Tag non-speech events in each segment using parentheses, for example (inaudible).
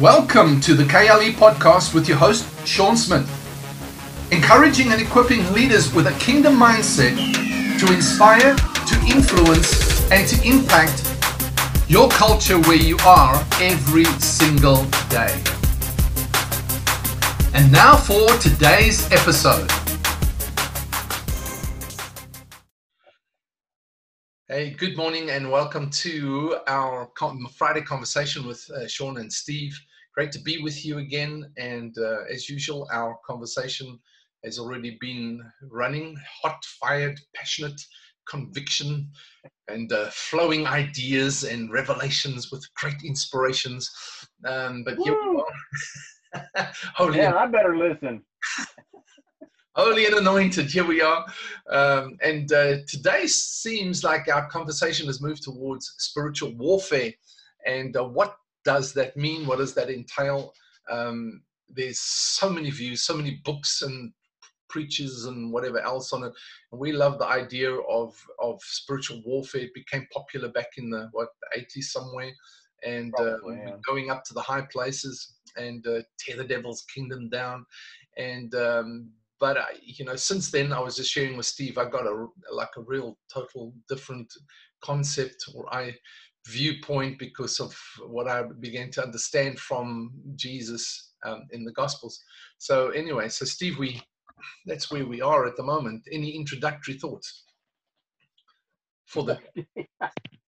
Welcome to the KLE podcast with your host, Sean Smith. Encouraging and equipping leaders with a kingdom mindset to inspire, to influence, and to impact your culture where you are every single day. And now for today's episode. Hey, good morning and welcome to our Friday conversation with uh, Sean and Steve. Great to be with you again. And uh, as usual, our conversation has already been running hot, fired, passionate, conviction, and uh, flowing ideas and revelations with great inspirations. Um, but here we are. (laughs) Holy yeah, I better listen. (laughs) holy and anointed. Here we are. Um, and uh, today seems like our conversation has moved towards spiritual warfare. And uh, what does that mean? What does that entail? Um, there's so many views, so many books and preachers and whatever else on it. And we love the idea of, of spiritual warfare. It became popular back in the, what, the 80s somewhere. And uh, yeah. going up to the high places and uh, tear the devil's kingdom down. And um, but I, you know, since then, I was just sharing with Steve. I got a like a real total different concept or I viewpoint because of what I began to understand from Jesus um, in the Gospels. So anyway, so Steve, we that's where we are at the moment. Any introductory thoughts for the?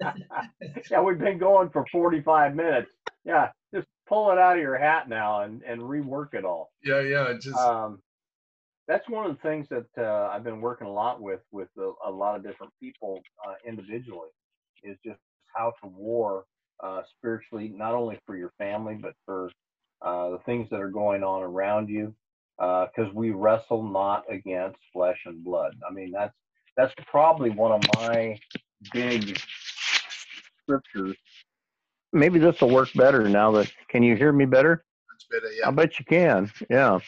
(laughs) yeah, we've been going for forty-five minutes. Yeah, just pull it out of your hat now and and rework it all. Yeah, yeah, just. Um, that's one of the things that uh, I've been working a lot with with a, a lot of different people uh, individually is just how to war uh, spiritually, not only for your family but for uh, the things that are going on around you, because uh, we wrestle not against flesh and blood. I mean that's that's probably one of my big scriptures. Maybe this will work better now. That can you hear me better? Yeah. I bet you can. Yeah.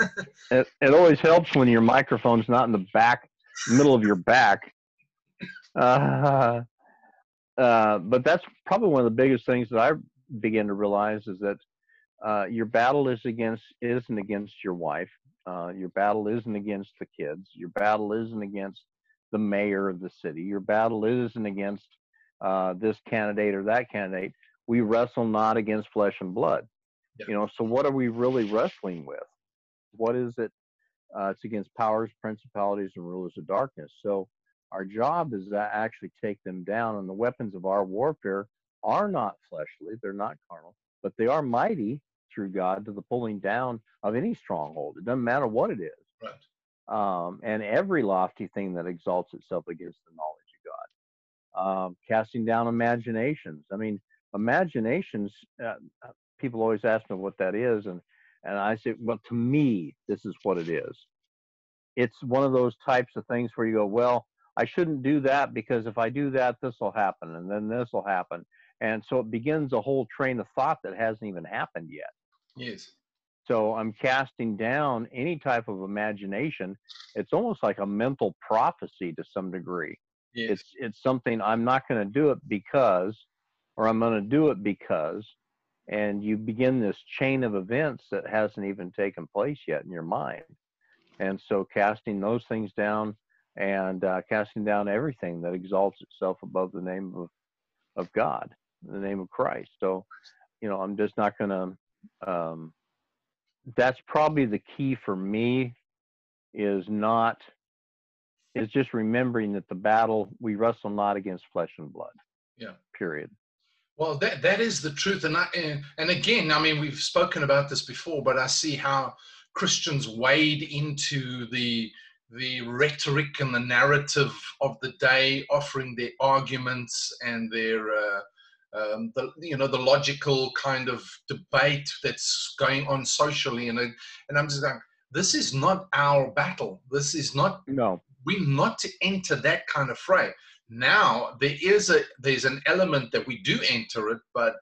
(laughs) it, it always helps when your microphone's not in the back, middle of your back. (laughs) Uh, uh, but that's probably one of the biggest things that I begin to realize is that uh, your battle is against isn't against your wife. Uh, your battle isn't against the kids. Your battle isn't against the mayor of the city. Your battle isn't against uh, this candidate or that candidate. We wrestle not against flesh and blood. Yeah. You know, so what are we really wrestling with? What is it? Uh, it's against powers, principalities, and rulers of darkness. So our job is to actually take them down. And the weapons of our warfare are not fleshly; they're not carnal, but they are mighty through God to the pulling down of any stronghold. It doesn't matter what it is. Right. Um, and every lofty thing that exalts itself against the knowledge of God. Um, casting down imaginations. I mean, imaginations. Uh, people always ask me what that is, and and I say, well, to me, this is what it is. It's one of those types of things where you go, well, I shouldn't do that because if I do that, this will happen, and then this will happen, and so it begins a whole train of thought that hasn't even happened yet. Yes. So I'm casting down any type of imagination. It's almost like a mental prophecy to some degree. Yes. It's it's something I'm not going to do it because, or I'm going to do it because, and you begin this chain of events that hasn't even taken place yet in your mind. And so casting those things down and uh, casting down everything that exalts itself above the name of of god the name of christ. So you know i'm just not going to um, that's probably the key for me is not is just remembering that the battle we wrestle not against flesh and blood. Yeah. Period well, that that is the truth, and I, and, and again, I mean, we've spoken about this before, but I see how Christians wade into the the rhetoric and the narrative of the day, offering their arguments and their uh, um, the you know the logical kind of debate that's going on socially, and and I'm just like, this is not our battle. This is not no. We're not to enter that kind of fray now there is a there's an element that we do enter it but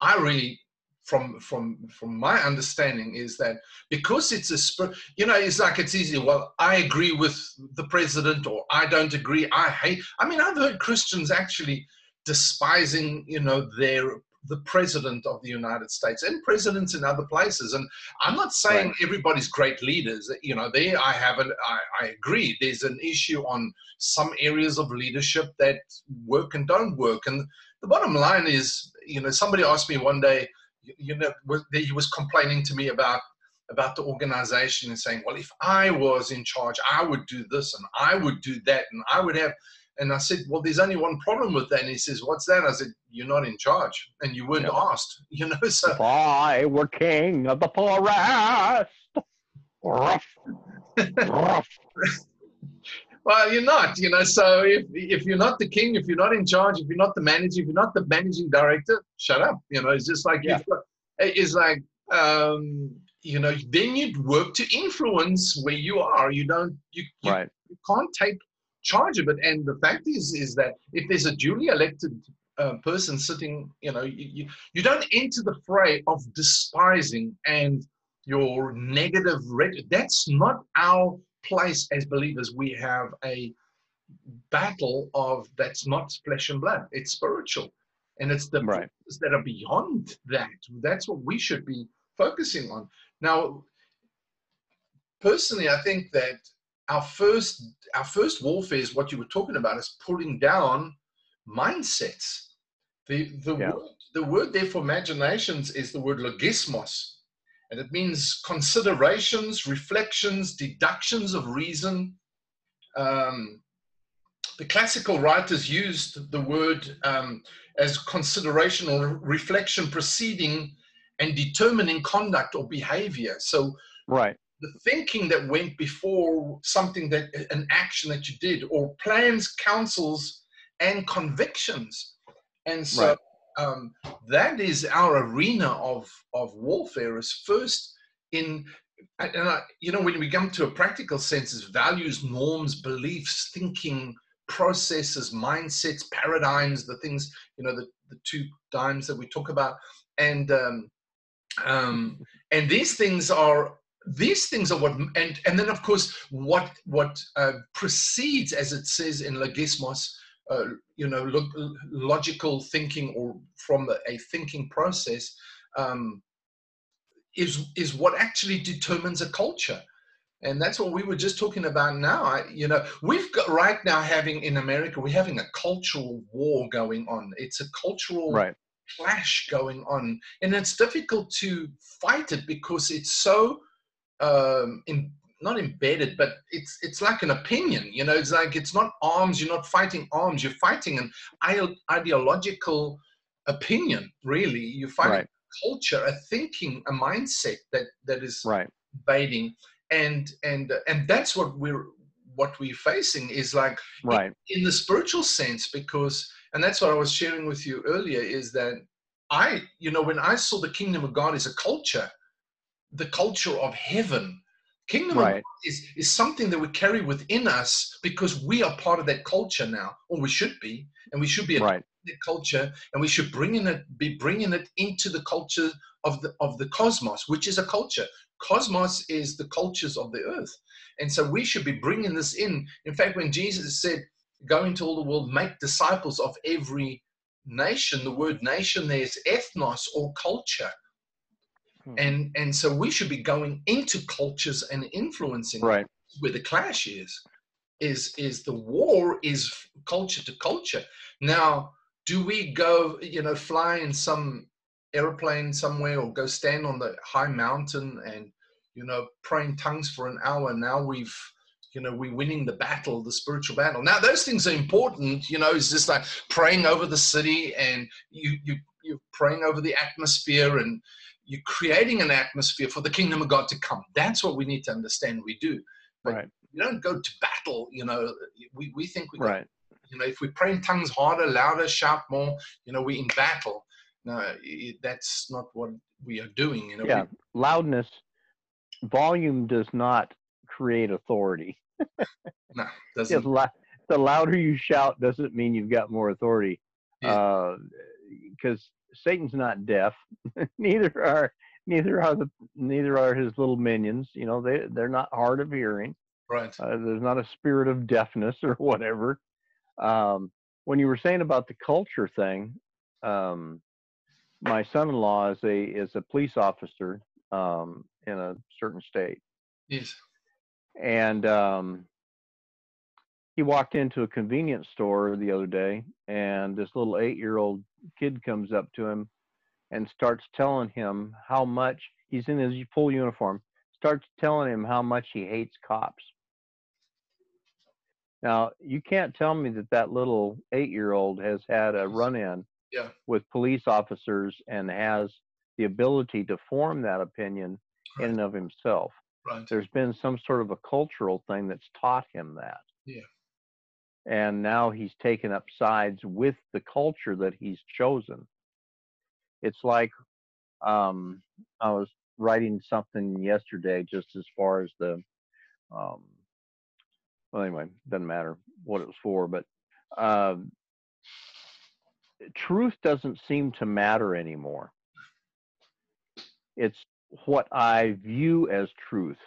i really from from from my understanding is that because it's a you know it's like it's easy. Well i agree with the president or i don't agree i hate i mean i've heard christians actually despising you know their the president of the United States and presidents in other places. And I'm not saying right. everybody's great leaders. You know, there I have an, I, I agree. There's an issue on some areas of leadership that work and don't work. And the bottom line is, you know, somebody asked me one day, you know, he was complaining to me about about the organization and saying, well, if I was in charge, I would do this and I would do that and I would have. And I said, well, there's only one problem with that. And he says, what's that? I said, you're not in charge and you weren't yeah. asked, (laughs) you know, so. If I were king of the forest. (laughs) Well, you're not, you know, so if, if you're not the king, if you're not in charge, if you're not the manager, if you're not the managing director, shut up. You know, it's just like, yeah. it's like, um, you know, then you'd work to influence where you are. You don't, you, you, right. you can't take charge of it. And the fact is, is that if there's a duly elected uh, person sitting, you know, you, you, don't enter the fray of despising and your negative. Red, that's not our place as believers. We have a battle of that's not flesh and blood. It's spiritual, and it's the right. that are beyond that. That's what we should be focusing on. Now, personally, I think that our first our first warfare is what you were talking about is pulling down mindsets. The the yeah. word the word there for imaginations is the word logismos, and it means considerations, reflections, deductions of reason. Um, the classical writers used the word um, as consideration or reflection preceding and determining conduct or behavior. So, right. The thinking that went before something that an action that you did, or plans, counsels, and convictions, and so right. um, that is our arena of of warfare. Is first in and I, you know when we come to a practical sense, is values, norms, beliefs, thinking processes, mindsets, paradigms, the things you know the the two dimes that we talk about, and um, um, and these things are these things are what and and then of course what what uh, precedes as it says in logismos uh, you know lo- logical thinking or from a, a thinking process um, is is what actually determines a culture. And that's what we were just talking about now. I, you know we've got right now having in america we're having a cultural war going on. It's a cultural right. clash going on, and it's difficult to fight it because it's so um, in, not embedded, but it's it's like an opinion. You know, it's like it's not arms. You're not fighting arms. You're fighting an ideological opinion. Really, you're fighting right. culture, a thinking, a mindset that that is right. invading, and and and that's what we're what we're facing is like right in, in the spiritual sense because and that's what I was sharing with you earlier is that I, you know, when I saw the kingdom of God as a culture, the culture of heaven, kingdom right. of God is, is something that we carry within us because we are part of that culture now, or we should be, and we should be a right. culture, and we should bring in it, be bringing it into the culture of the of the cosmos, which is a culture. Cosmos is the cultures of the earth, and so we should be bringing this in. In fact, when Jesus said, go into all the world, make disciples of every nation. The word nation there is ethnos or culture. Hmm. And, and so we should be going into cultures and influencing right. where the clash is. Is is the war is culture to culture. Now, do we go, you know, fly in some airplane somewhere or go stand on the high mountain and you know pray in tongues for an hour now we've you know we're winning the battle the spiritual battle now those things are important you know it's just like praying over the city and you you you're praying over the atmosphere and you're creating an atmosphere for the kingdom of god to come that's what we need to understand we do but right you don't go to battle you know we, we think we right you know if we pray in tongues harder louder shout more you know we're in battle no that's not what we are doing you know yeah we, loudness volume does not create authority. (laughs) no, doesn't. Yes, the louder you shout doesn't mean you've got more authority. Because yeah. uh, Satan's not deaf. (laughs) neither are neither are the neither are his little minions. You know, they they're not hard of hearing. Right. Uh, there's not a spirit of deafness (laughs) or whatever. Um, when you were saying about the culture thing, um, my son-in-law is a is a police officer um, in a certain state. Yes. And um, he walked into a convenience store the other day, and this little eight-year-old kid comes up to him and starts telling him how much he's in his full uniform. Starts telling him how much he hates cops. Now, you can't tell me that that little eight-year-old has had a run-in yeah. with police officers and has the ability to form that opinion right. in and of himself. Right. There's been some sort of a cultural thing that's taught him that. Yeah. And now he's taken up sides with the culture that he's chosen. It's like um, I was writing something yesterday, just as far as the um, well, anyway, doesn't matter what it was for, but uh, truth doesn't seem to matter anymore. It's what I view as truth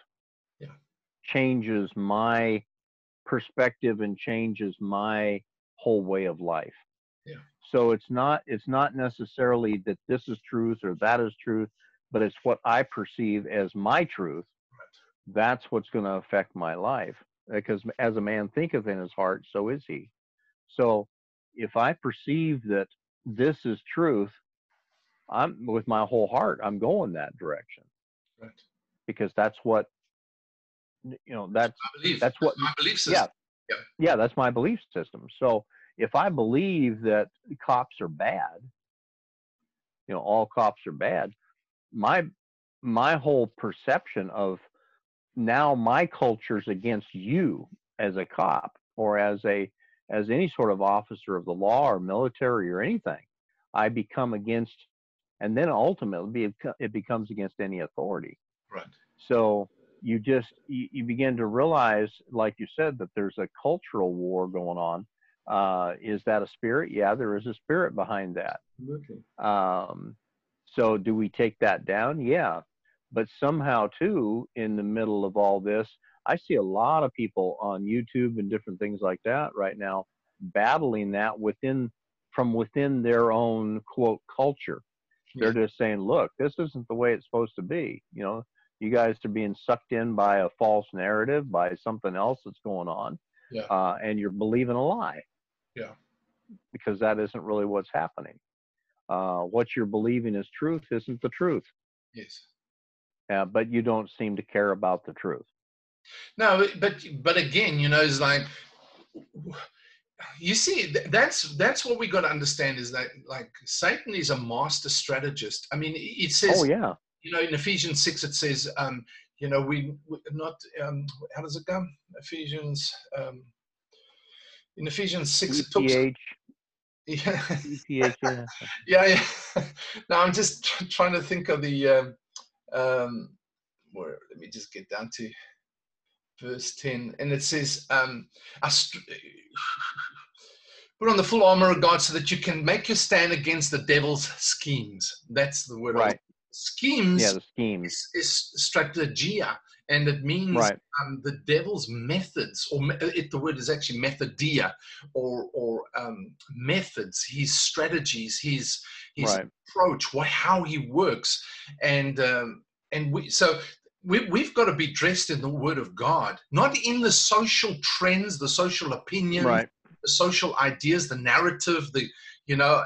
yeah. changes my perspective and changes my whole way of life. Yeah. So it's not it's not necessarily that this is truth or that is truth, but it's what I perceive as my truth. Right. That's what's going to affect my life because as a man thinketh in his heart, so is he. So if I perceive that this is truth, I'm with my whole heart, I'm going that direction. Right. Because that's what you know, that's that's what my belief system. Yeah, yeah. Yeah, that's my belief system. So if I believe that cops are bad, you know, all cops are bad, my my whole perception of now my culture's against you as a cop or as a as any sort of officer of the law or military or anything i become against and then ultimately it becomes against any authority right so you just you, you begin to realize like you said that there's a cultural war going on uh, is that a spirit yeah there is a spirit behind that okay. um, so do we take that down yeah but somehow, too, in the middle of all this, I see a lot of people on YouTube and different things like that right now battling that within from within their own quote culture. They're just saying, look, this isn't the way it's supposed to be. You know, you guys are being sucked in by a false narrative, by something else that's going on, yeah. uh, and you're believing a lie. Yeah. Because that isn't really what's happening. Uh, what you're believing is truth isn't the truth. Yes uh, but you don't seem to care about the truth. No, but but again, you know, it's like you see that's that's what we got to understand is that like Satan is a master strategist. I mean, it says, oh yeah, you know, in Ephesians six it says, um, you know, we not um, how does it go? Ephesians um, in Ephesians six it talks. (laughs) (laughs) Yeah. yeah, (laughs) yeah. no, I'm just trying to think of the um, um, where let me just get down to verse 10 and it says um, put on the full armor of god so that you can make your stand against the devil's schemes that's the word right schemes yeah the schemes is, is strategia and it means right. um, the devil's methods or it, the word is actually methodia or or um, methods his strategies his his right. approach what how he works and um, and we so we, we've got to be dressed in the word of god not in the social trends the social opinion right. the social ideas the narrative the you know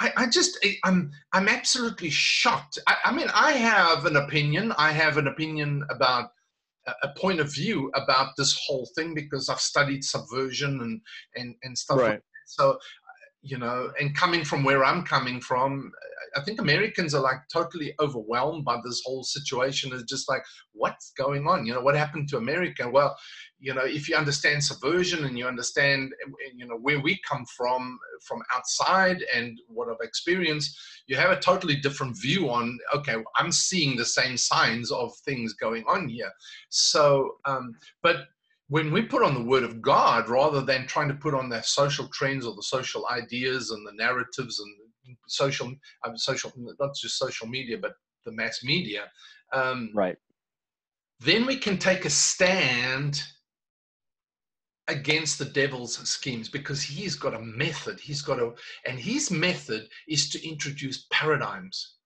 I, I just I'm I'm absolutely shocked. I, I, mean, I have an opinion. I have an opinion about a point of view about this whole thing because I've studied subversion and and and stuff. Right. Like so, you know, and coming from where I'm coming from, I think Americans are like totally overwhelmed by this whole situation. It's just like, what's going on? You know, what happened to America? Well, you know, if you understand subversion and you understand, you know, where we come from, from outside and what I've experienced, you have a totally different view on, okay, I'm seeing the same signs of things going on here. So, um, but when we put on the word of God rather than trying to put on the social trends or the social ideas and the narratives and social, um, social, not just social media, but the mass media. Um, right. Then we can take a stand against the devil's schemes because he's got a method. He's got a, and his method is to introduce paradigms,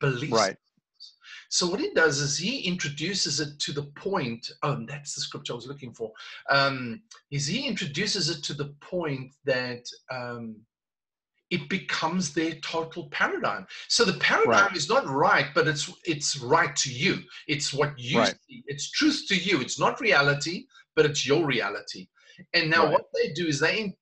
beliefs. Right. So what he does is he introduces it to the point. Oh, that's the scripture I was looking for. Um, is he introduces it to the point that um, it becomes their total paradigm. So the paradigm Right. is not right, but it's it's right to you. It's what you Right. see. It's truth to you. It's not reality, but it's your reality. And now Right. what they do is they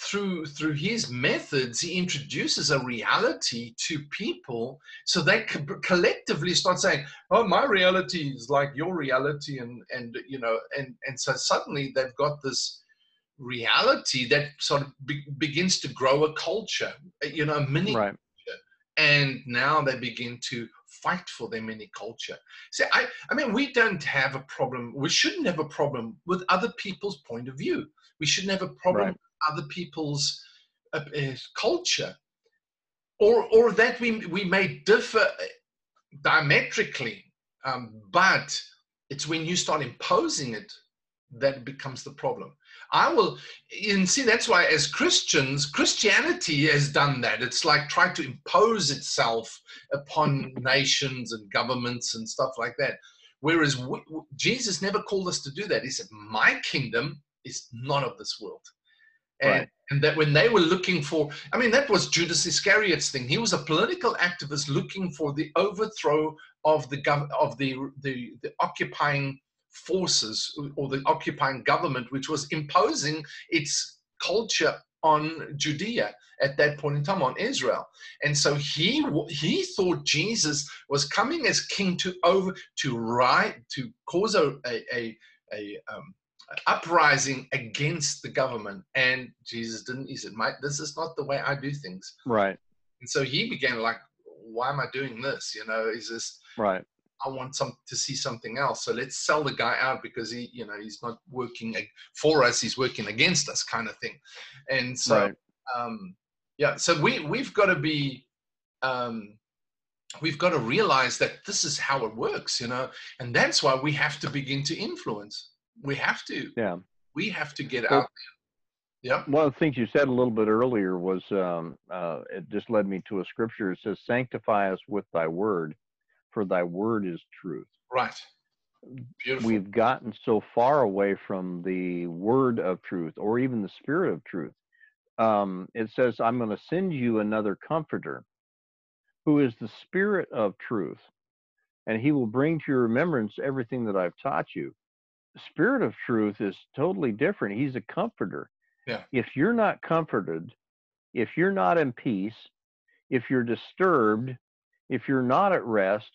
through through his methods he introduces a reality to people so they co- collectively start saying oh my reality is like your reality and and you know and and so suddenly they've got this reality that sort of be, begins to grow a culture you know a mini Right. and now they begin to fight for their mini culture. So I, I mean, we don't have a problem. We shouldn't have a problem with other people's point of view. We shouldn't have a problem Right. Other people's uh, uh, culture, or or that we we may differ uh, diametrically, um, but it's when you start imposing it that becomes the problem. I will, and see, that's why as Christians, Christianity has done that. It's like trying to impose itself upon (laughs) nations and governments and stuff like that. Whereas we, Jesus never called us to do that. He said, My kingdom is not of this world. And, Right. and that when they were looking for, I mean, that was Judas Iscariot's thing. He was a political activist looking for the overthrow of the gov- of the, the the occupying forces or the occupying government, which was imposing its culture on Judea at that point in time, on Israel. And so he he thought Jesus was coming as king to over to right to cause a a, a, a um, uprising against the government. And Jesus didn't. He said, "Mate, this is not the way I do things." Right. And so he began like, "Why am I doing this?" You know, is this Right. I want some to see something else. So let's sell the guy out because he, you know, he's not working for us; he's working against us, kind of thing. And so, Right. um, yeah, so we we've got to be, um, we've got to realize that this is how it works, you know, and that's why we have to begin to influence. We have to. Yeah. We have to get Well- out there. Yeah. One of the things you said a little bit earlier was um, uh, it just led me to a scripture. It says, "Sanctify us with Thy word, for Thy word is truth." Right. Beautiful. We've gotten so far away from the word of truth, or even the spirit of truth. Um, it says, "I'm going to send you another Comforter, who is the Spirit of truth, and He will bring to your remembrance everything that I've taught you." Spirit of truth is totally different. He's a comforter. Yeah. If you're not comforted, if you're not in peace, if you're disturbed, if you're not at rest,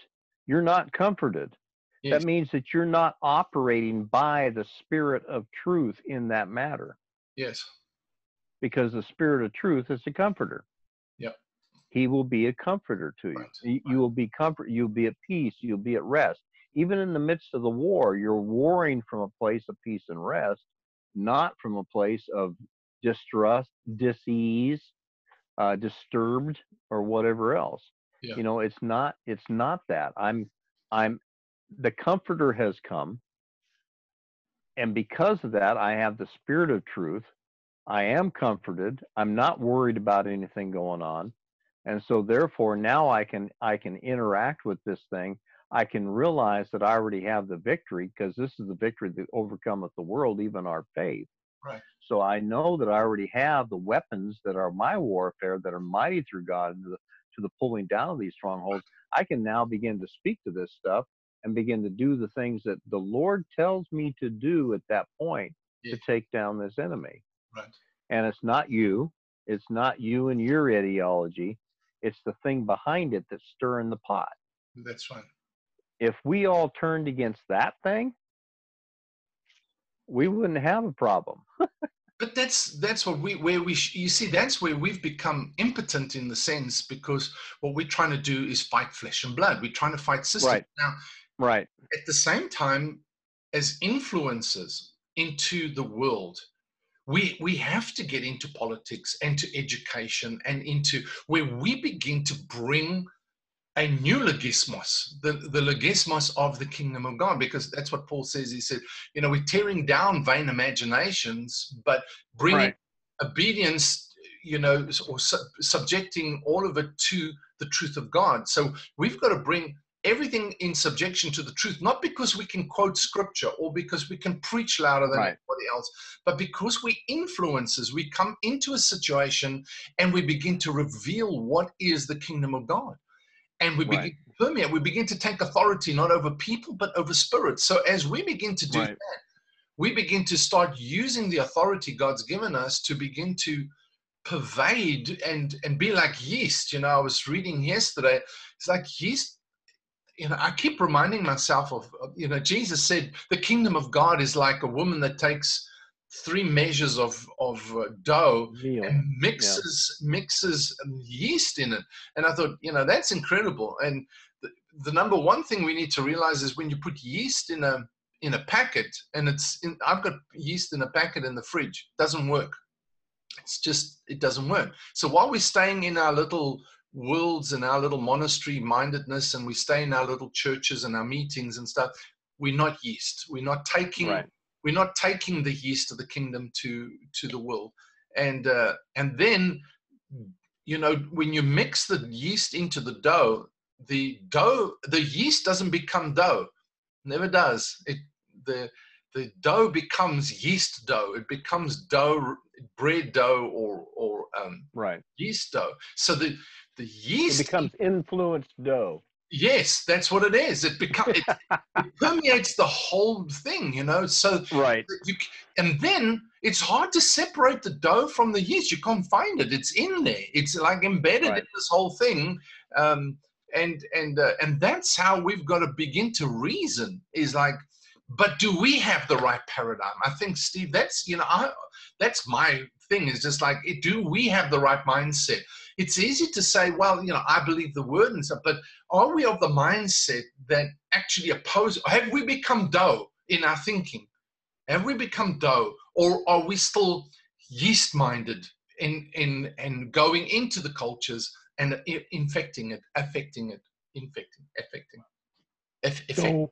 you're not comforted. Yes. That means that you're not operating by the Spirit of truth in that matter, yes. because the Spirit of truth is a comforter. Yep. He will be a comforter to you. Right, You, right. you will be comfort. You'll be at peace. You'll be at rest. Even in the midst of the war, you're warring from a place of peace and rest, not from a place of distrust, disease, uh, disturbed, or whatever else. Yeah. You know, it's not. It's not that. I'm. I'm. The comforter has come, and because of that, I have the spirit of truth. I am comforted. I'm not worried about anything going on. And so therefore now I can I can interact with this thing. I can realize that I already have the victory because this is the victory that overcometh the world, even our faith. Right. So I know that I already have the weapons that are my warfare that are mighty through God to the, to the pulling down of these strongholds. I can now begin to speak to this stuff and begin to do the things that the Lord tells me to do at that point Yeah. to take down this enemy. Right. And it's not you. It's not you and your ideology. It's the thing behind it that's stirring the pot. That's right. If we all turned against that thing, we wouldn't have a problem. (laughs) but that's that's what we where we sh- you see that's where we've become impotent in the sense because what we're trying to do is fight flesh and blood we're trying to fight systems Right. now Right. at the same time as influencers into the world we we have to get into politics and to education and into where we begin to bring a new logismos, the, the logismos of the kingdom of God, because that's what Paul says. He said, you know, we're tearing down vain imaginations, but bringing right. obedience, you know, or su- subjecting all of it to the truth of God. So we've got to bring everything in subjection to the truth, not because we can quote scripture or because we can preach louder than right. anybody else, but because we influences, we come into a situation and we begin to reveal what is the kingdom of God. And we begin to permeate, we begin to take authority not over people, but over spirits. So as we begin to do right. that, we begin to start using the authority God's given us to begin to pervade and and be like yeast you know i was reading yesterday it's like yeast you know, I keep reminding myself of, you know, Jesus said the kingdom of God is like a woman that takes three measures of of uh, dough Meal. and mixes yeah. mixes yeast in it. And I thought, you know, that's incredible. And the, the number one thing we need to realize is when you put yeast in a in a packet, and it's in, I've got yeast in a packet in the fridge, doesn't work. It's just it doesn't work. So while we're staying in our little worlds and our little monastery mindedness and we stay in our little churches and our meetings and stuff we're not yeast we're not taking right. We're not taking the yeast of the kingdom to to the world. And uh, and then you know when you mix the yeast into the dough the dough the yeast doesn't become dough. Never does. It the the dough becomes yeast dough. It becomes dough bread dough or or um, right. yeast dough. So the the yeast it becomes influenced dough. Yes, that's what it is. It becomes it, (laughs) it, permeates the whole thing, you know. So right, you, and then it's hard to separate the dough from the yeast. You can't find it. It's in there. It's like embedded right. in this whole thing. Um, and and uh, and that's how we've got to begin to reason. Is like, but do we have the right paradigm? I think Steve, that's you know, I, that's my thing. Is just like, do we have the right mindset? It's easy to say, well, you know, I believe the word and stuff, but are we of the mindset that actually oppose? Have we become dough in our thinking? Have we become dough, or are we still yeast-minded in in and going into the cultures and infecting it, affecting it, infecting, affecting, affecting?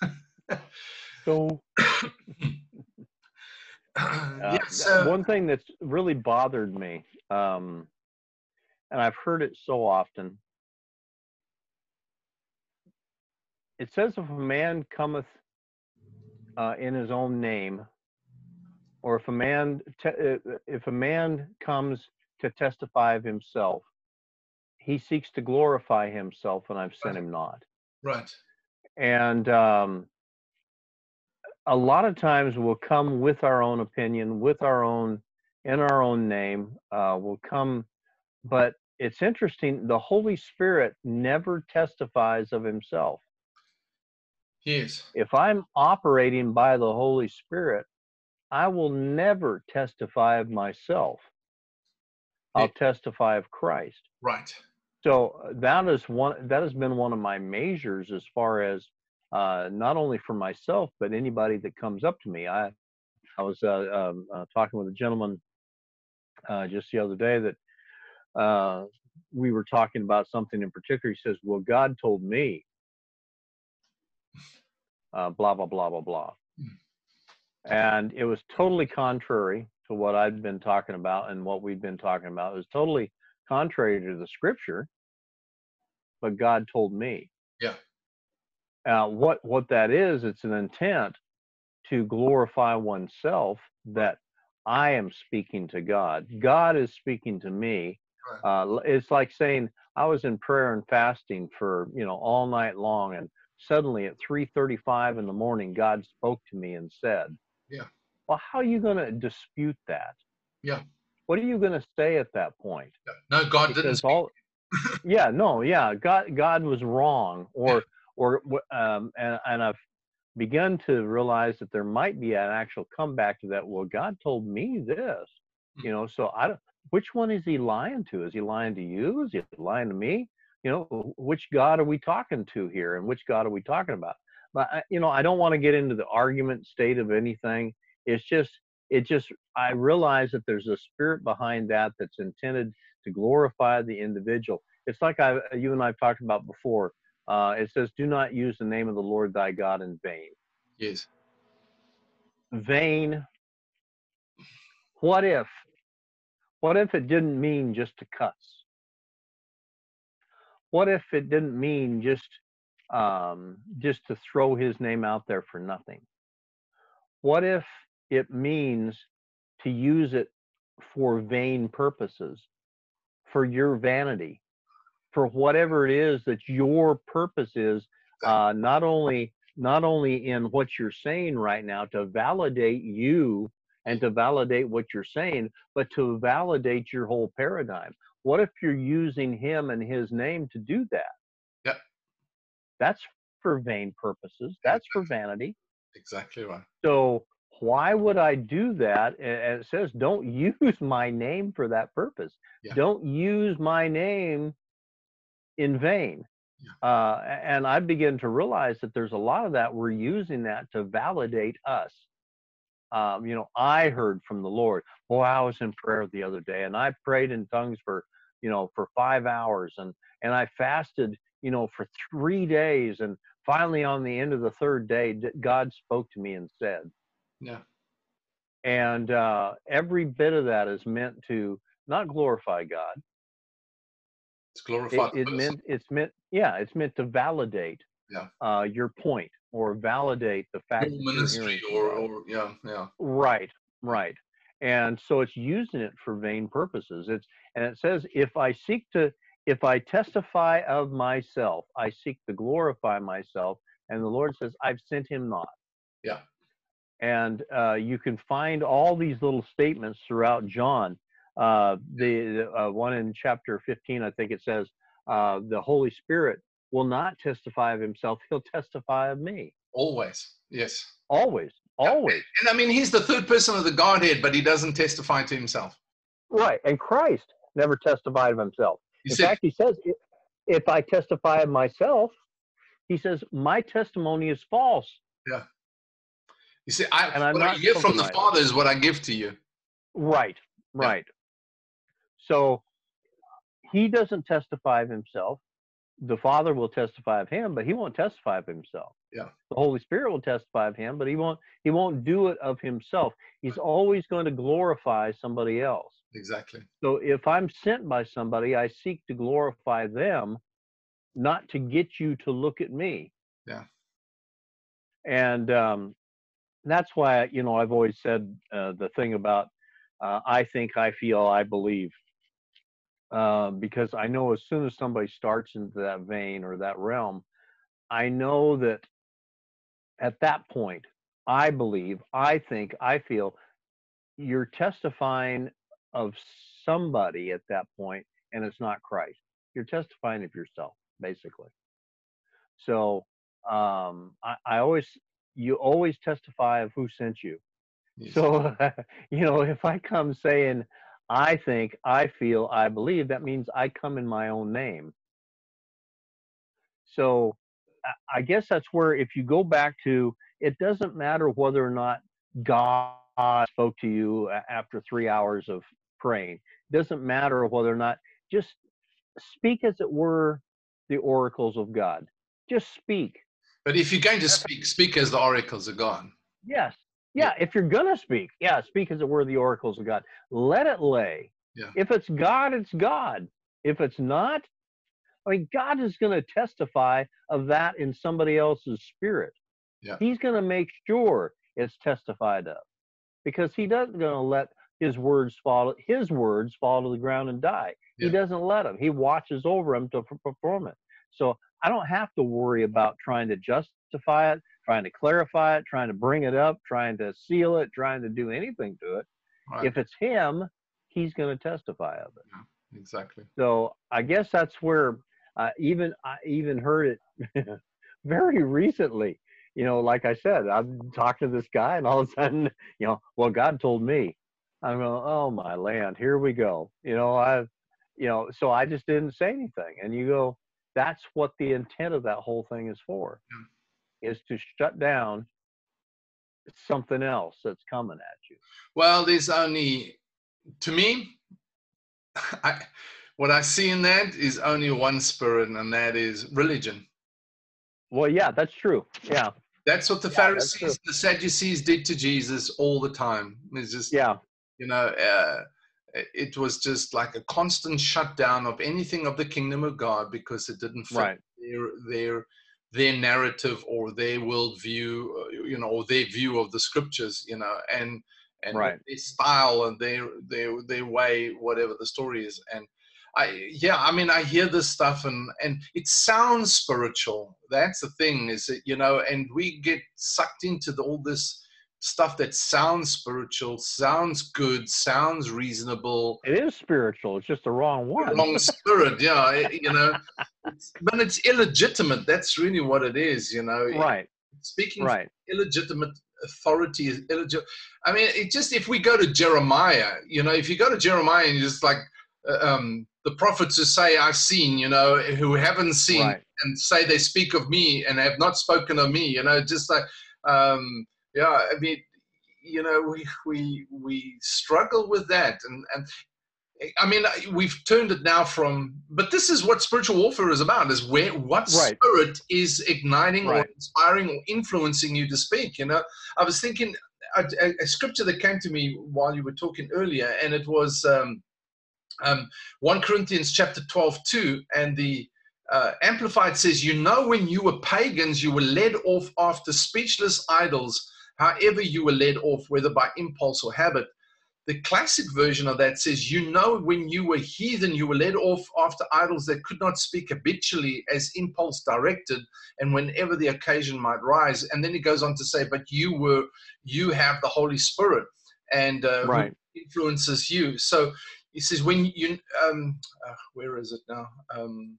So, (laughs) so (coughs) uh, yeah, one thing that's really bothered me um, and I've heard it so often. It says, if a man cometh uh, in his own name, or if a man te- uh, if a man comes to testify of himself, he seeks to glorify himself, and I've sent him not. Right. And um, a lot of times we'll come with our own opinion, with our own, in our own name. Uh, we'll come, but it's interesting the holy spirit never testifies of himself. Yes. If i'm operating by the holy spirit i will never testify of myself. I'll yeah. testify of christ. right. So uh, that is one that has been one of my measures as far as uh, not only for myself but anybody that comes up to me. I i was uh, um, uh, talking with a gentleman uh, just the other day that uh, we were talking about something in particular. He says, Well, God told me, uh, blah, blah, blah, blah, blah. And it was totally contrary to what I'd been talking about and what we'd been talking about. It was totally contrary to the scripture, but God told me. Yeah. Uh, what what that is, it's an intent to glorify oneself that I am speaking to God. God is speaking to me uh, it's like saying I was in prayer and fasting for you know all night long, and suddenly at 3:35 in the morning, God spoke to me and said, "Yeah." Well, how are you going to dispute that? Yeah. What are you going to say at that point? Yeah. No, God because didn't. Speak. All, (laughs) yeah, no, yeah, God, God was wrong, or, yeah. or, um, and, and I've begun to realize that there might be an actual comeback to that. Well, God told me this, you know, so I don't which one is he lying to? Is he lying to you? Is he lying to me? You know, which God are we talking to here, and which God are we talking about? But you know, I don't want to get into the argument state of anything. It's just, it just, I realize that there's a spirit behind that that's intended to glorify the individual. it's like I, you and I've talked about before. Uh, it says, "Do not use the name of the Lord thy God in vain." Yes. Vain. What if? What if it didn't mean just to cuss? What if it didn't mean just um, just to throw his name out there for nothing? What if it means to use it for vain purposes, for your vanity, for whatever it is that your purpose is, uh, not only not only in what you're saying right now to validate you and to validate what you're saying, but to validate your whole paradigm. What if you're using him and his name to do that? Yep. That's for vain purposes. That's for vanity. Exactly right. So why would I do that? And it says, don't use (laughs) my name for that purpose. Yeah. Don't use my name in vain. Yeah. Uh, and I begin to realize that there's a lot of that we're using that to validate us. Um, you know, I heard from the Lord. Boy, I was in prayer the other day, and I prayed in tongues for, you know, for five hours, and and I fasted, you know, for three days, and finally on the end of the third day, God spoke to me and said, Yeah. and uh, every bit of that is meant to not glorify God. It's glorified. It, it meant it's meant yeah, it's meant to validate Yeah. uh, your point or validate the fact Your that you're ministry hearing or, or yeah, yeah. Right, right. And so it's using it for vain purposes. It's and it says if I seek to if I testify of myself, I seek to glorify myself. And the Lord says, I've sent him not. Yeah. And uh, you can find all these little statements throughout John. Uh, the uh, one in chapter 15, I think it says, uh, the Holy Spirit will not testify of himself; he'll testify of me. Always. Yes. Always, Yeah. always. And I mean, he's the third person of the Godhead, but he doesn't testify to himself. Right. And Christ never testified of himself. He In said, fact, he says, "If- I testify of myself, he says, my testimony is false. he said, I, and I'm what I give from the. Father is what I give to you. Right, right. So he doesn't testify of himself. The Father will testify of him, but he won't testify of himself. Yeah. The Holy Spirit will testify of him, but he won't he won't do it of himself. He's always going to glorify somebody else. Exactly. So if I'm sent by somebody, I seek to glorify them, not to get you to look at me. Yeah. And um, that's why you know I've always said uh, the thing about uh, I think, I feel, I believe, uh, because I know as soon as somebody starts into that vein or that realm, I know that at that point, I believe, I think, I feel, you're testifying of somebody at that point, and it's not Christ. You're testifying of yourself, basically. So um, I, I always, you always testify of who sent you. Yes. So, (laughs) you know, if I come saying, I think, I feel, I believe, that means I come in my own name. So I- guess that's where, if you go back to, it doesn't matter whether or not God spoke to you after three hours of praying. It doesn't matter whether or not, just speak as it were the oracles of God. Just speak. but if you're going to speak, speak as the oracles are gone. Yes. Yeah, if you're gonna speak, yeah, speak as it were the oracles of God. Let it lay. Yeah. If it's God, it's God. If it's not, I mean, God is gonna testify of that in somebody else's spirit. Yeah. He's gonna make sure it's testified of, because He doesn't gonna let His words fall. His words fall to the ground and die. He doesn't let them. He watches over them to perform it. So I don't have to worry about trying to justify it trying to clarify it, trying to bring it up, trying to seal it, trying to do anything to it. Right. If it's him, he's going to testify of it. exactly. So I guess that's where uh, even I even heard it (laughs) very recently. You know, like I said, I'm talking to this guy, and all of a sudden, you know, well, God told me. I'm going, oh my land, here we go. You know, I've, you know, so I just didn't say anything. And you go, that's what the intent of that whole thing is for, is to shut down something else that's coming at you. Well, there's only, to me, (laughs) I, what I see in that is only one spirit, and that is religion. Well, yeah, that's true. Yeah. That's what the Yeah, Pharisees, the Sadducees did to Jesus all the time. It's just, Yeah. you know, uh, it was just like a constant shutdown of anything of the kingdom of God because it didn't fit Right. their their their narrative or their worldview, uh, you know, or their view of the scriptures, you know, and and Right. their style and their their their way, whatever the story is, and. I yeah, I mean I hear this stuff and and it sounds spiritual. That's the thing is that you know, and we get sucked into the, all this stuff that sounds spiritual, sounds good, sounds reasonable. It is spiritual. It's just the wrong one. Wrong spirit, yeah, it- you know, it's, but it's illegitimate. That's really what it is, you know. Right. Speaking Right. illegitimate authority is illegitimate. I mean, it just if we go to Jeremiah, you know, if you go to Jeremiah and you're just like uh, um, the prophets who say, "I've seen," you know, who haven't seen Right. and say they speak of me and have not spoken of me, you know, just like, um, yeah, I mean, you know, we we we struggle with that, and and I mean, we've turned it now from, but this is what spiritual warfare is about: is where what Right. spirit is igniting or inspiring or influencing you to speak. You know, I was thinking a, a, a scripture that came to me while you were talking earlier, and it was um, um, 1 Corinthians chapter 12, 2, and the uh, Amplified says, You know, when you were pagans, you were led off after speechless idols, however you were led off, whether by impulse or habit. The classic version of that says, You know, when you were heathen, you were led off after idols that could not speak habitually as impulse directed, and whenever the occasion might rise. And then he goes on to say, But you were, you have the Holy Spirit, and uh, Right. influences you. So he says, When you, um, uh, where is it now? Um,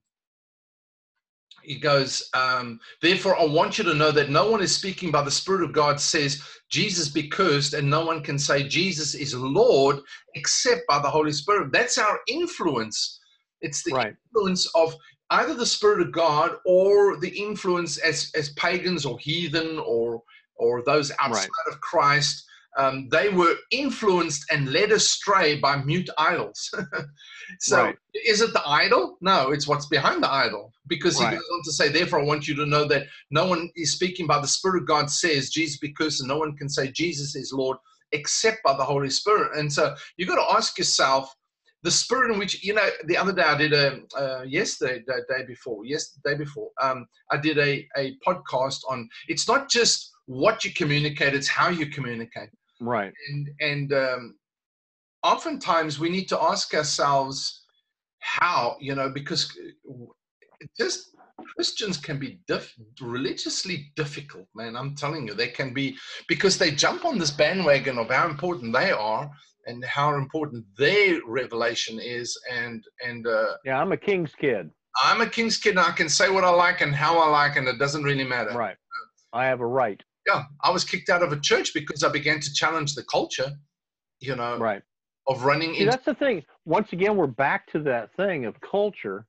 he goes, um, Therefore, I want you to know that no one is speaking by the Spirit of God says, Jesus be cursed, and no one can say Jesus is Lord except by the Holy Spirit. That's our influence. It's the Right. influence of either the Spirit of God or the influence as, as pagans or heathen or, or those outside of Christ. Um, they were influenced and led astray by mute idols. (laughs) so, Right. is it the idol? No, it's what's behind the idol. Because he Right. goes on to say, therefore, I want you to know that no one is speaking by the Spirit of God says Jesus because no one can say Jesus is Lord except by the Holy Spirit. And so you've got to ask yourself, the spirit in which you know the other day i did a uh, yesterday the day before yesterday day before um, i did a, a podcast on it's not just what you communicate it's how you communicate Right. and and um, oftentimes we need to ask ourselves how you know because just christians can be diff- religiously difficult man i'm telling you they can be because they jump on this bandwagon of how important they are and how important their revelation is and and uh, Yeah, I'm a king's kid. i'm a king's kid and i can say what i like and how i like and it doesn't really matter Right. I have a right. Yeah i was kicked out of a church because i began to challenge the culture you know Right. of running See, into that's the thing. Once again, we're back to that thing of culture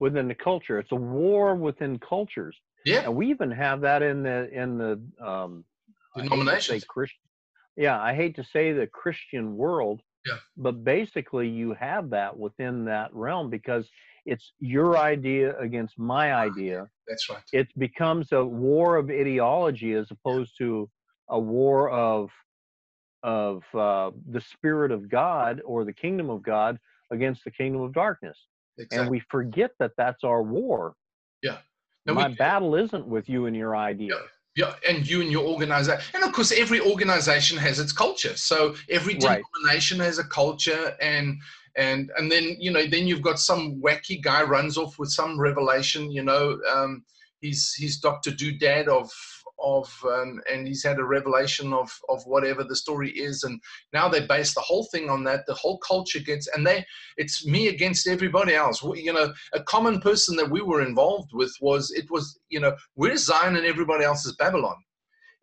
within the culture. It's a war within cultures, yeah and we even have that in the in the um, I hate to say denominations Christian. Yeah, I hate to say the Christian world. Yeah. But basically, you have that within that realm because it's your idea against my idea. that's right It becomes a war of ideology as opposed to a war of of uh, the spirit of God or the kingdom of God against the kingdom of darkness. exactly And we forget that that's our war. No, My we- battle isn't with you and your idea. yeah and you and your organization and of course every organization has its culture so every Right. denomination has a culture and and and then you know then you've got some wacky guy runs off with some revelation you know um he's he's dr doodad of of um, and he's had a revelation of of whatever the story is. And now they base the whole thing on that. The whole culture gets and they it's me against everybody else. We- you know a common person that we were involved with was it was you know we're zion and everybody else is babylon.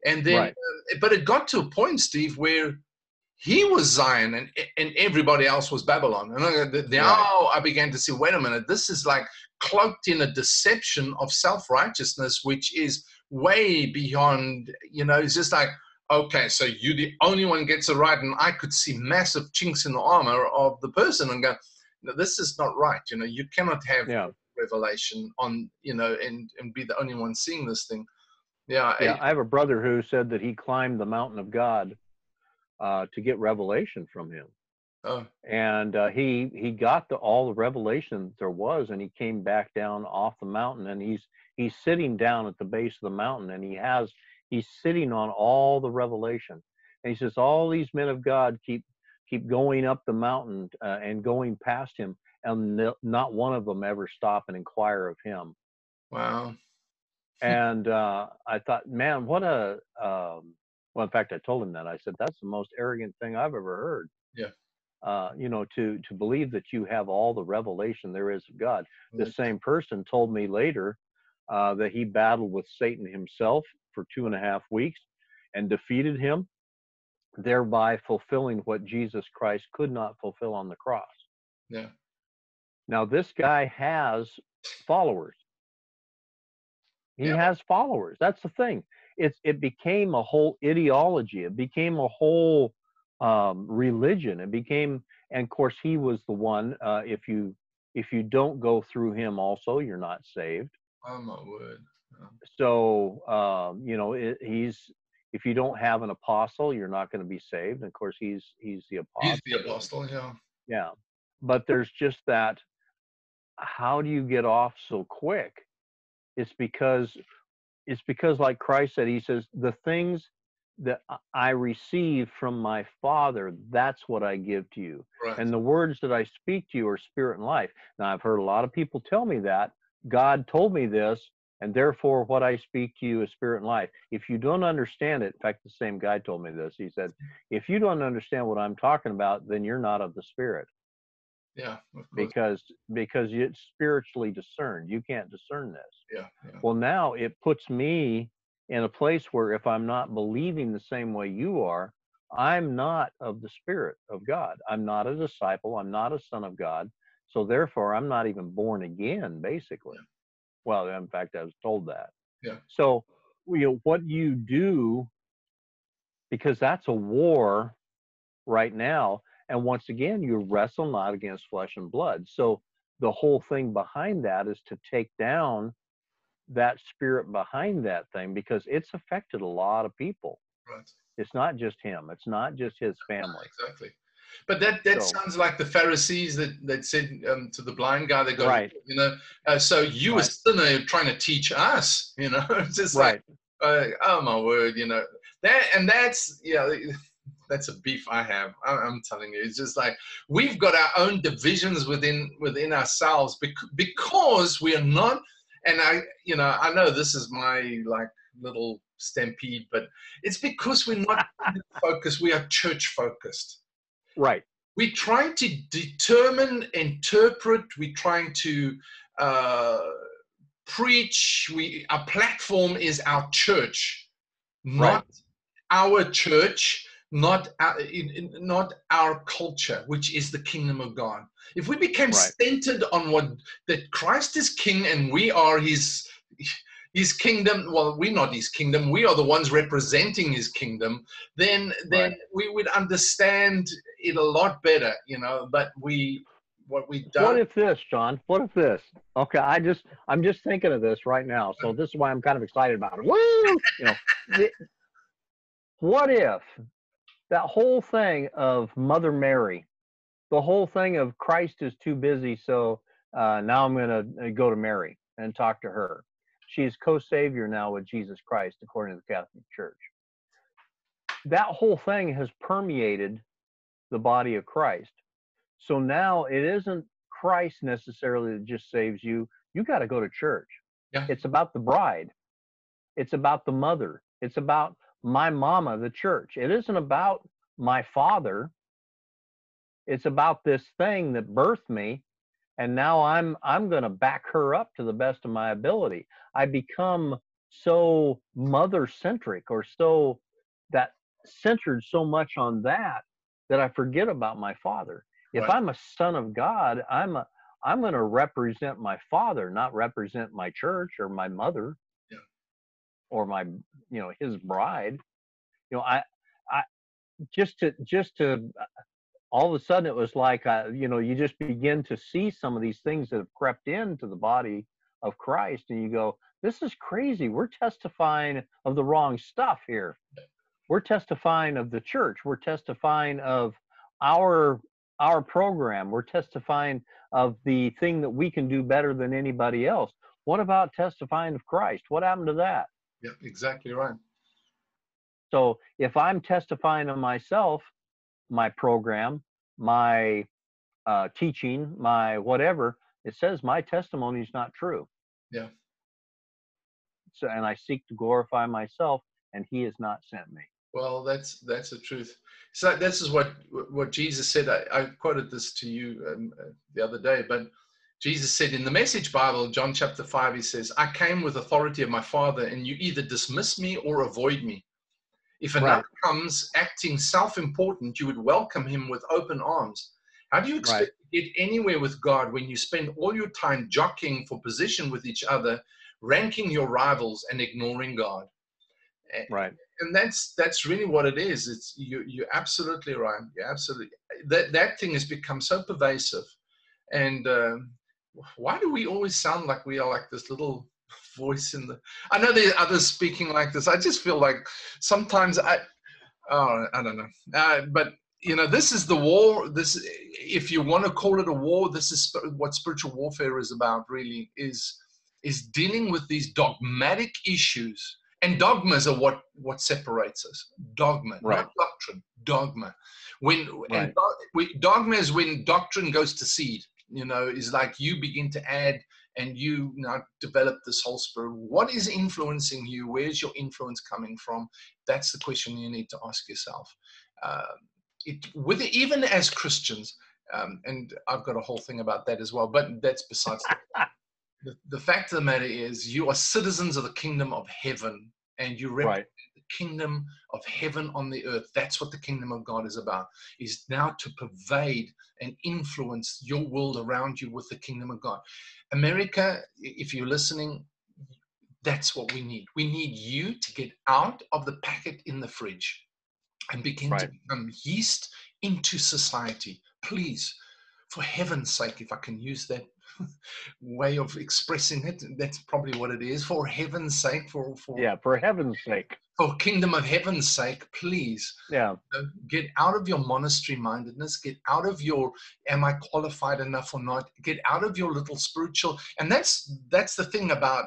And then Right. uh, but it got to a point steve where he was zion and and everybody else was babylon and I, now Right. Oh, i began to see wait a minute this is like cloaked in a deception of self-righteousness which is way beyond you know it's just like okay so you the only one gets it right and i could see massive chinks in the armor of the person and go no, this is not right. You know, you cannot have Yeah. revelation on, you know, and and be the only one seeing this thing. Yeah, Yeah, I- I have a brother who said that he climbed the mountain of God uh, to get revelation from him, oh, and uh, he he got the all the revelation there was, and he came back down off the mountain, and he's he's sitting down at the base of the mountain, and he has he's sitting on all the revelation, and he says all these men of God keep keep going up the mountain uh, and going past him, and no- not one of them ever stop and inquire of him. Wow. (laughs) and uh, I thought, man, what a um, well. In fact, I told him that. I said, that's the most arrogant thing I've ever heard. Yeah. Uh, you know, to to believe that you have all the revelation there is of God. The Mm. same person told me later uh, that he battled with Satan himself for two and a half weeks and defeated him, thereby fulfilling what Jesus Christ could not fulfill on the cross. Yeah. Now, this guy has followers. He Yeah. has followers. That's the thing. It's it became a whole ideology. It became a whole um, religion. It became, and of course, he was the one. Uh, if you if you don't go through him, also, you're not saved. Oh my word. Oh, So um, you know, it, he's if you don't have an apostle, you're not going to be saved. And of course, he's he's the apostle. He's the apostle. Yeah. Yeah. But there's just that how do you get off so quick? It's because it's because like Christ said, he says, the things that I- receive from my Father, that's what I give to you. Right. And the words that I speak to you are spirit and life. Now I've heard a lot of people tell me that. God told me this, and therefore what I speak to you is spirit and life. If you don't understand it, in fact, the same guy told me this. He said, if you don't understand what I'm talking about, then you're not of the spirit yeah. Because because it's spiritually discerned. You can't discern this. Yeah. Yeah. Well, now it puts me in a place where if I'm not believing the same way you are, I'm not of the Spirit of God. I'm not a disciple. I'm not a son of God. So therefore, I'm not even born again, basically. Well, in fact, I was told that. Yeah. So, you know, what you do, because that's a war right now. And once again, you wrestle not against flesh and blood. So the whole thing behind that is to take down that spirit behind that thing because it's affected a lot of people. Right. It's not just him. It's not just his family. Exactly. But that that So- sounds like the Pharisees that that said um, to the blind guy that go, Right. you know. Uh, so you a Right. sinner trying to teach us, you know? (laughs) It's just like uh, oh my word, you know that, and that's yeah, that's a beef I have. I- I'm telling you, it's just like we've got our own divisions within within ourselves bec- because we are not. And I, you know, I know this is my like little stampede, but it's because we're not (laughs) focused. We are church focused Right. we're trying to determine, interpret, we're trying to uh, preach. We our platform is our church, not our church, not our, in- in- not our culture, which is the kingdom of God. If we became Right. centered on what that Christ is king and we are his his kingdom well we're not his kingdom we are the ones representing his kingdom then then we would understand it a lot better you know but we what we don't What if this, John? What if this? Okay, I just I'm just thinking of this right now. So uh-huh. this is why I'm kind of excited about it. Woo! You know, it- what if that whole thing of Mother Mary, the whole thing of Christ is too busy, so uh, now I'm going to go to Mary and talk to her. She's co-savior now with Jesus Christ, according to the Catholic Church. That whole thing has permeated the body of Christ. So now it isn't Christ necessarily that just saves you. You got to go to church. Yeah. It's about the bride. It's about the mother. It's about my mama, the church. It isn't about my father. It's about this thing that birthed me and now I'm I'm going to back her up to the best of my ability. I become so mother centric or so that centered so much on that that I forget about my father. If Right. I'm a son of God, I'm a I'm going to represent my father, not represent my church or my mother. Or my, you know, his bride. You know, I I just to just to all of a sudden it was like uh, you know you just begin to see some of these things that have crept into the body of christ and you go this is crazy. We're testifying of the wrong stuff here. We're testifying of the church. We're testifying of our our program. We're testifying of the thing that we can do better than anybody else. What about testifying of christ? What happened to that yeah exactly right so if i'm testifying of myself my program, my uh, teaching, my whatever, it says my testimony is not true. Yeah. So, and I seek to glorify myself, and He has not sent me. Well, that's that's the truth. So this is what what Jesus said. I, I quoted this to you um, uh, the other day, but Jesus said in the Message Bible, John chapter five, He says, "I came with authority of my Father, and you either dismiss me or avoid me." If another right. comes acting self important, you would welcome him with open arms. How do you expect right. to get anywhere with God when you spend all your time jockeying for position with each other, ranking your rivals, and ignoring God? Right. And that's that's really what it is. It's you you're absolutely right. You're absolutely that that thing has become so pervasive, and uh, why do we always sound like we are like this little voice in the i know there are others speaking like this. I just feel like sometimes i oh i don't know. Uh, but you know this is the war this if you want to call it a war this is what spiritual warfare is about really is is dealing with these dogmatic issues. And dogmas are what what separates us. Dogma right. not doctrine dogma. When right. and do, dogma is when doctrine goes to seed you know is like you begin to add and you now develop this whole spirit. What is influencing you? Where's your influence coming from? That's the question you need to ask yourself. Uh, it, with even as Christians, um, and I've got a whole thing about that as well, but that's besides the, (laughs) the fact of the matter is you are citizens of the kingdom of heaven and you represent right. the kingdom of heaven on the earth. That's what the kingdom of God is about, is now to pervade and influence your world around you with the kingdom of God. America, if you're listening, that's what we need. We need you to get out of the packet in the fridge and begin right. to become yeast into society. Please, for heaven's sake, if I can use that (laughs) way of expressing it, that's probably what it is. For heaven's sake, for, for yeah, for heaven's sake, for kingdom of heaven's sake, please. Yeah. Uh, get out of your monastery mindedness. Get out of your am I qualified enough or not? Get out of your little spiritual. And that's that's the thing about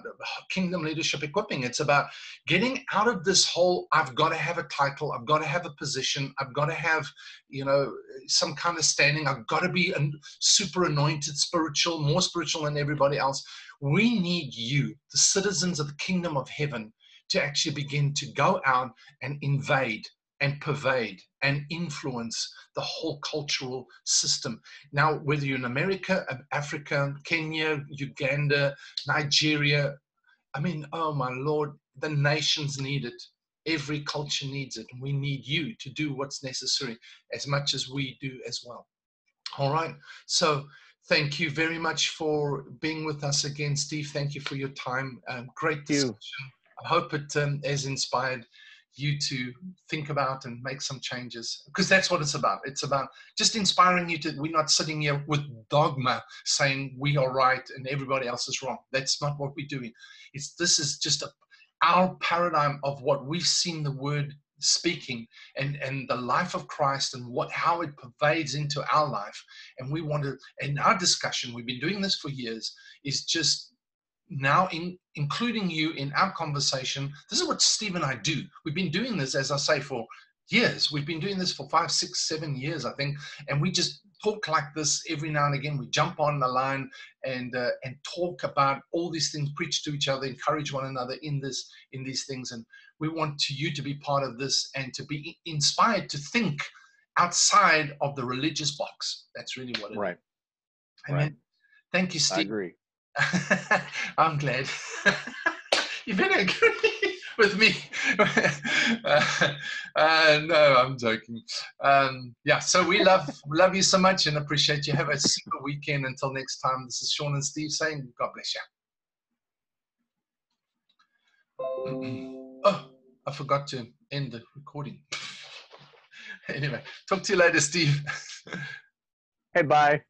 kingdom leadership equipping. It's about getting out of this whole I've got to have a title, I've got to have a position, I've got to have, you know, some kind of standing, I've got to be a super anointed spiritual, more spiritual than everybody else. We need you, the citizens of the kingdom of heaven to actually begin to go out and invade and pervade and influence the whole cultural system. Now, whether you're in America, Africa, Kenya, Uganda, Nigeria, I mean, oh my Lord, the nations need it. Every culture needs it. And we need you to do what's necessary as much as we do as well. All right. So, thank you very much for being with us again, Steve. Thank you for your time. Um, great discussion. I hope it um, has inspired you to think about and make some changes because that's what it's about. It's about just inspiring you to, we're not sitting here with dogma saying we are right and everybody else is wrong. That's not what we're doing. It's, this is just a, our paradigm of what we've seen the word speaking and and the life of christ and what how it pervades into our life and we want to in our discussion we've been doing this for years is just now in, including you in our conversation. This is what Steve and I do. We've been doing this, as I say, for years. We've been doing this for five, six, seven years, I think, and we just talk like this every now and again. We jump on the line and uh, and talk about all these things, preach to each other, encourage one another in this in these things, and we want to, you to be part of this and to be inspired to think outside of the religious box. That's really what it right. is. Amen. Right. Thank you, Steve. I agree. (laughs) I'm glad. (laughs) You've been agree (laughs) with me. uh, no, I'm joking. Um, yeah, so we love love you so much and appreciate you. Have a super weekend. Until next time, this is Sean and Steve saying, God bless you. oh, I forgot to end the recording. anyway, talk to you later, Steve. hey, bye.